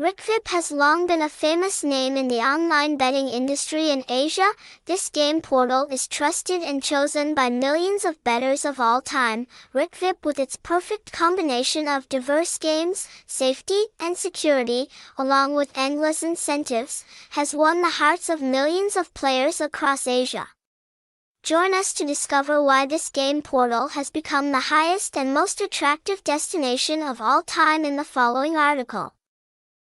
Rikvip has long been a famous name in the online betting industry in Asia. This game portal is trusted and chosen by millions of bettors of all time. Rikvip with its perfect combination of diverse games, safety, and security, along with endless incentives, has won the hearts of millions of players across Asia. Join us to discover why this game portal has become the highest and most attractive destination of all time in the following article.